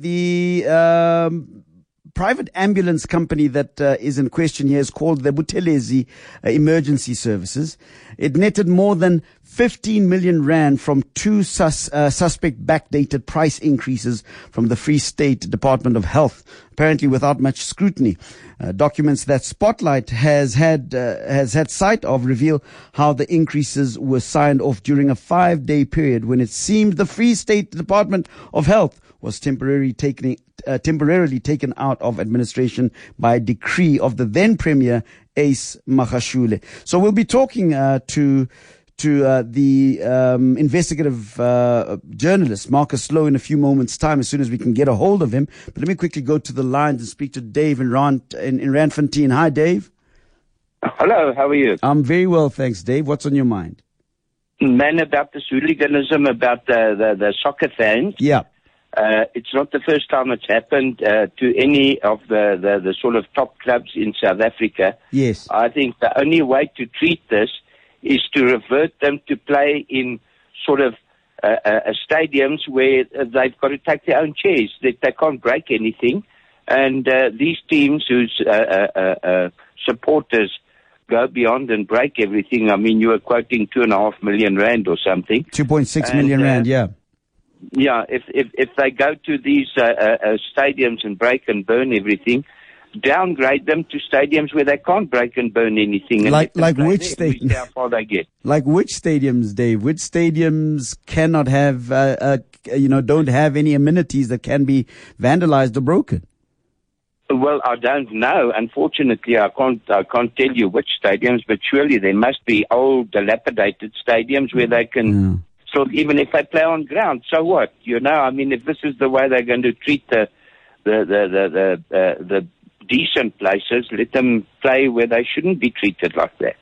the um, private ambulance company that uh, is in question here is called the Buthelezi uh, Emergency Services. It netted more than 15 million rand from two sus, uh, suspect backdated price increases from the Free State Department of Health, apparently without much scrutiny. Uh, documents that Spotlight has had uh, has had sight of reveal how the increases were signed off during a five-day period when it seemed the Free State Department of Health was temporarily taken uh, temporarily taken out of administration by decree of the then Premier Ace Magashule. So we'll be talking uh, to to uh, the um, investigative uh, journalist Marcus Low in a few moments' time, as soon as we can get a hold of him. But let me quickly go to the lines and speak to Dave in Rand in, in Randfontein. Hi, Dave. Hello, how are you? I'm very well, thanks, Dave. What's on your mind? Man, about this hooliganism, about the, the, the soccer fans. Yeah. Uh, it's not the first time it's happened uh, to any of the, the, the sort of top clubs in South Africa. Yes. I think the only way to treat this is to revert them to play in sort of uh, uh, stadiums where they've got to take their own chairs. They, they can't break anything. And uh, these teams whose uh, uh, uh, supporters go beyond and break everything. I mean, you were quoting two and a half million rand or something. Two point six million rand, yeah yeah, if if if they go to these uh, uh, uh, stadiums and break and burn everything, downgrade them to stadiums where they can't break and burn anything. And like like which stadiums? How far they get? Like which stadiums, Dave? Which stadiums cannot have uh, uh, you know don't have any amenities that can be vandalized or broken? Well, I don't know. Unfortunately, I can't. I can't tell you which stadiums, but surely there must be old, dilapidated stadiums where they can. Yeah so even if I play on ground, so what? You know, I mean, if this is the way they're going to treat the the the the the, uh, the decent places, let them play where they shouldn't be treated like that.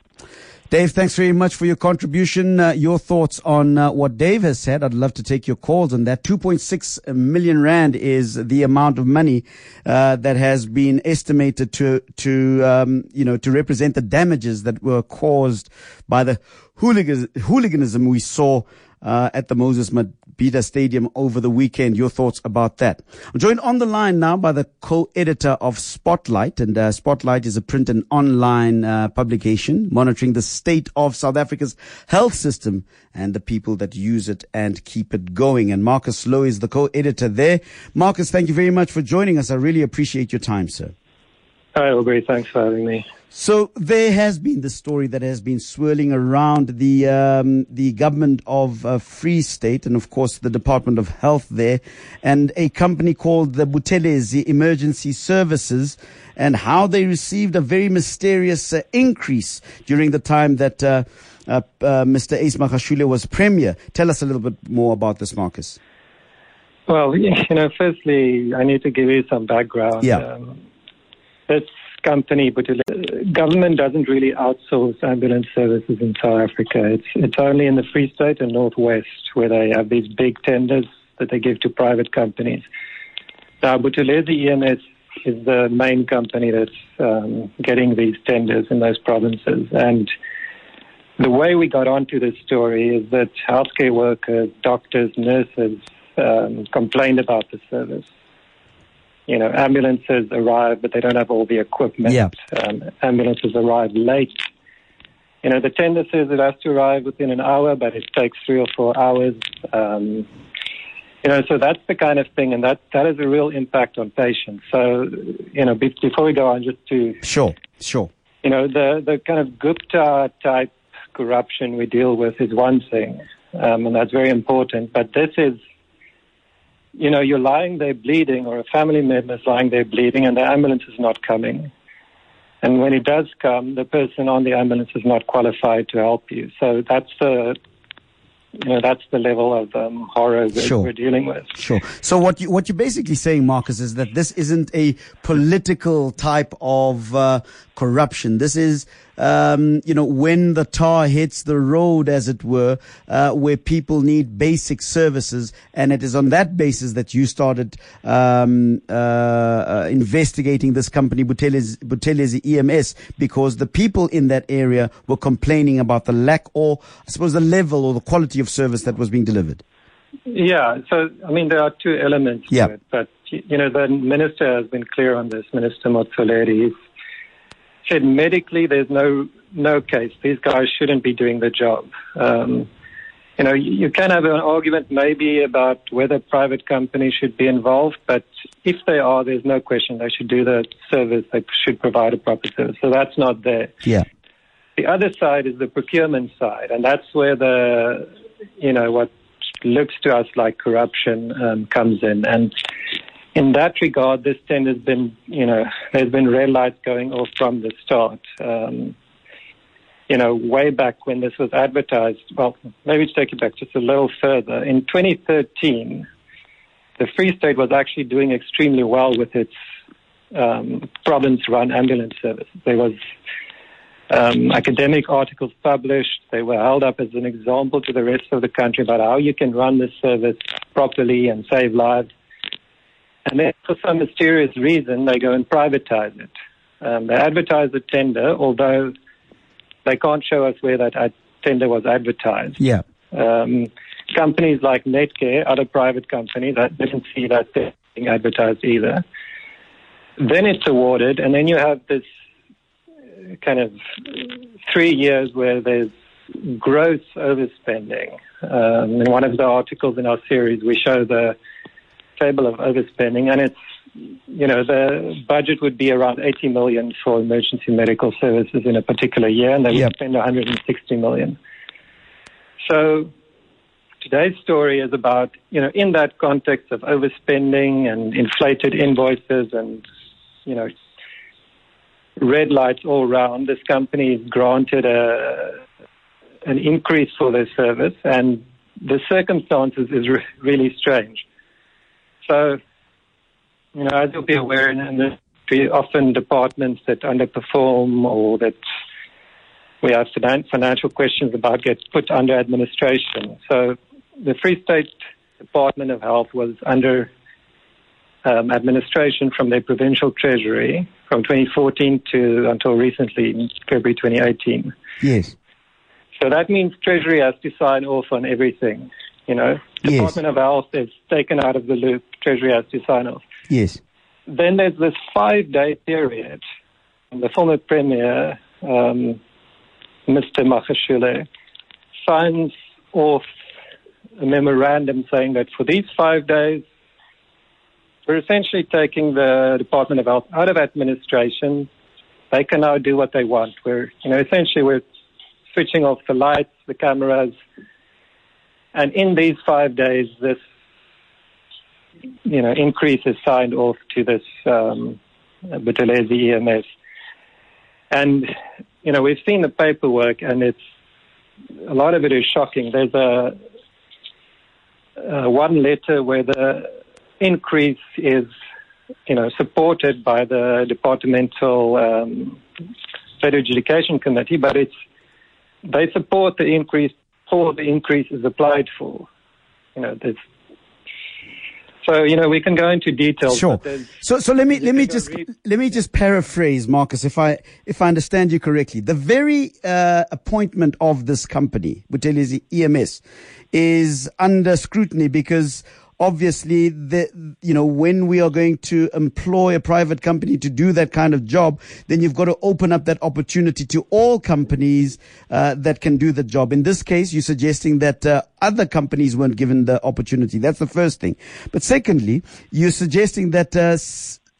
Dave, thanks very much for your contribution. Uh, your thoughts on uh, what Dave has said. I'd love to take your calls on that. 2.6 million rand is the amount of money uh, that has been estimated to to um, you know to represent the damages that were caused by the hooliganism we saw uh, at the Moses Mabhida Stadium over the weekend. Your thoughts about that? I'm joined on the line now by the co-editor of Spotlight, and uh, Spotlight is a print and online uh, publication monitoring the state of South Africa's health system and the people that use it and keep it going. And Marcus Low is the co-editor there. Marcus, thank you very much for joining us. I really appreciate your time, sir. Hi, Aubrey. Thanks for having me. So there has been the story that has been swirling around the um, the government of uh, Free State and of course the Department of Health there, and a company called the Buthelezi Emergency Services, and how they received a very mysterious uh, increase during the time that uh, uh, uh Mr. Ace Magashule was premier. Tell us a little bit more about this, Marcus. Well, you know, firstly, I need to give you some background. Yeah. Um, this company, but government doesn't really outsource ambulance services in South Africa. It's it's only in the Free State and Northwest where they have these big tenders that they give to private companies. Now, Buthelezi EMS is the main company that's um, getting these tenders in those provinces. And the way we got onto this story is that healthcare workers, doctors, nurses um, complained about the service you know, ambulances arrive, but they don't have all the equipment. Yeah. Um, ambulances arrive late. You know, the tender says it has to arrive within an hour, but it takes three or four hours. Um, you know, so that's the kind of thing, and that, that has a real impact on patients. So, you know, be, before we go on, just to sure, sure, you know, the the kind of Gupta type corruption we deal with is one thing, um, and that's very important. But this is you know, you're lying there bleeding, or a family member is lying there bleeding, and the ambulance is not coming. And when it does come, the person on the ambulance is not qualified to help you. So that's the you know that's the level of um, horror that sure. we're dealing with. Sure. So what you what you're basically saying, Marcus, is that this isn't a political type of uh, corruption. This is um, you know, when the tar hits the road, as it were, uh, where people need basic services. And it is on that basis that you started um, uh, uh, investigating this company, Buthelezi EMS, because the people in that area were complaining about the lack or, I suppose, the level or the quality of service that was being delivered. Yeah, so I mean there are two elements yeah. to it, but you know the minister has been clear on this. Minister He's said medically there's no no case. These guys shouldn't be doing the job. Um, you know, you can have an argument maybe about whether private companies should be involved, but if they are, there's no question they should do the service. They should provide a proper service. So that's not there. Yeah. The other side is the procurement side, and that's where the, you know, what looks to us like corruption um, comes in. And in that regard, this tender has been, you know, there's been red lights going off from the start. Um, you know, way back when this was advertised, well, maybe to take it back just a little further, in 2013, the Free State was actually doing extremely well with its um, province-run ambulance service. There was um, academic articles published. They were held up as an example to the rest of the country about how you can run this service properly and save lives. And then, for some mysterious reason, they go and privatize it. Um, they advertise the tender, although they can't show us where that tender was advertised. Yeah. Um, companies like Netcare, other private companies, I didn't see that being advertised either. Then it's awarded, and then you have this kind of three years where there's gross overspending. Um, in one of the articles in our series, we show the table of overspending, and it's you know the budget would be around 80 million for emergency medical services in a particular year, and they yep. would spend 160 million. So today's story is about you know in that context of overspending and inflated invoices and you know red lights all around. This company is granted a, an increase for their service, and the circumstances is re- really strange. So, you know, as you'll be aware in the industry, often departments that underperform or that we have financial questions about get put under administration. So the Free State Department of Health was under um, administration from their provincial treasury from 2014 to until recently, February 2018. Yes. So that means Treasury has to sign off on everything. You know, Department of Health is taken out of the loop. Treasury has to sign off. Yes. Then there's this five-day period. The former premier, um, Mr. Magashule, signs off a memorandum saying that for these five days, we're essentially taking the Department of Health out of administration. They can now do what they want. We're, you know, essentially we're switching off the lights, the cameras, and in these five days, this, you know, increase is signed off to this um, Buthelezi EMS. And, you know, we've seen the paperwork, and it's a lot of it is shocking. There's a, a one letter where the increase is, you know, supported by the departmental um, federal education committee, but it's they support the increase for the increase is applied for. You know, there's so you know we can go into details. Sure. So so let me let me just read. let me just paraphrase, Marcus, if I if I understand you correctly. The very uh, appointment of this company, Buthelezi EMS, is under scrutiny because obviously the, you know, when we are going to employ a private company to do that kind of job, then you've got to open up that opportunity to all companies uh, that can do the job. In this case, you're suggesting that uh, other companies weren't given the opportunity. That's the first thing. But secondly, you're suggesting that uh,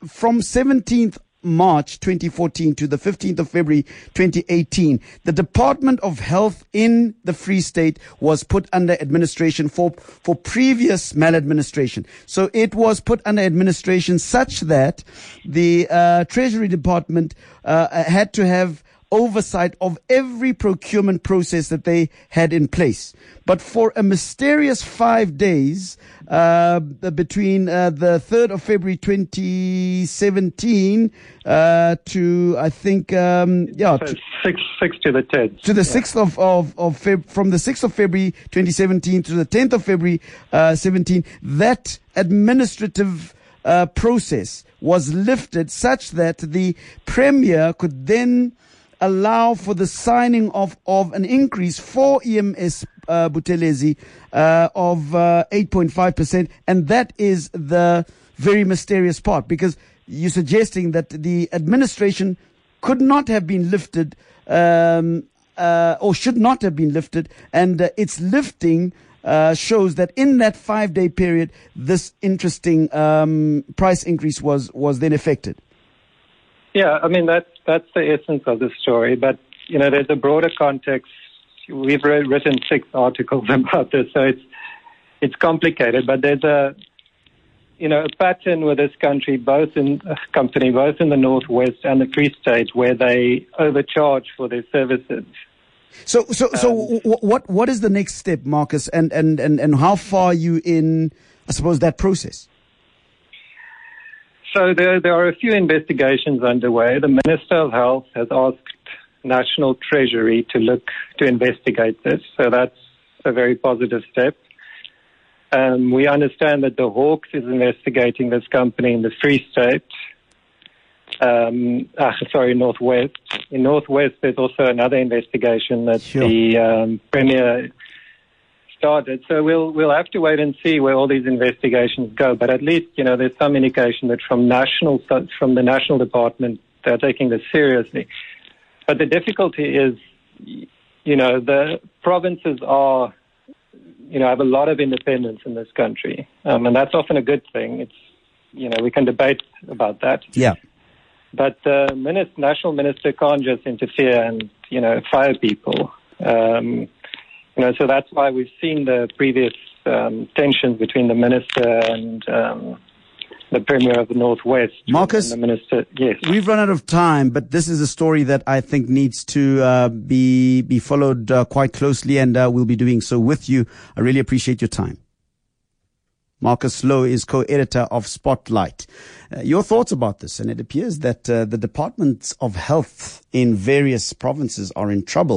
from 17th March 2014 to the 15th of February 2018, the Department of Health in the Free State was put under administration for, for previous maladministration. So it was put under administration such that the uh, Treasury Department uh, had to have oversight of every procurement process that they had in place. But for a mysterious five days uh, between uh, the 3rd of February 2017 uh, to, I think, um, yeah. So six, six to the 10th. To the 6th of, of, of Feb, from the 6th of February 2017 to the 10th of February uh, 17, that administrative uh, process was lifted such that the Premier could then allow for the signing of, of an increase for EMS uh, Buthelezi uh, of uh, 8.5%. And that is the very mysterious part because you're suggesting that the administration could not have been lifted um, uh, or should not have been lifted. And uh, its lifting uh, shows that in that five day period, this interesting um, price increase was, was then affected. Yeah, I mean that's that's the essence of the story. But you know, there's a broader context. We've written six articles about this, so it's it's complicated. But there's a you know a pattern with this country, both in uh, company, both in the northwest and the Free State, where they overcharge for their services. So, so, so, um, what what is the next step, Marcus, and and and and how far are you in? I suppose that process. So there, there are a few investigations underway. The Minister of Health has asked National Treasury to look to investigate this. So that's a very positive step. Um, we understand that the Hawks is investigating this company in the Free State. Um, ah, sorry, Northwest. In Northwest, there's also another investigation that sure. the um, Premier started. So we'll we'll have to wait and see where all these investigations go. But at least you know there's some indication that from national from the national department they're taking this seriously. But the difficulty is, you know, the provinces are, you know, have a lot of independence in this country, um, and that's often a good thing. It's, you know, we can debate about that. Yeah. But the minister, national minister can't just interfere and you know fire people. Um, you know, so that's why we've seen the previous um, tensions between the minister and um, the premier of the northwest. Marcus, the minister. Yes, we've run out of time, but this is a story that I think needs to uh, be be followed uh, quite closely, and uh, we'll be doing so with you. I really appreciate your time. Marcus Low is co-editor of Spotlight. Uh, your thoughts about this? And it appears that uh, the departments of health in various provinces are in trouble.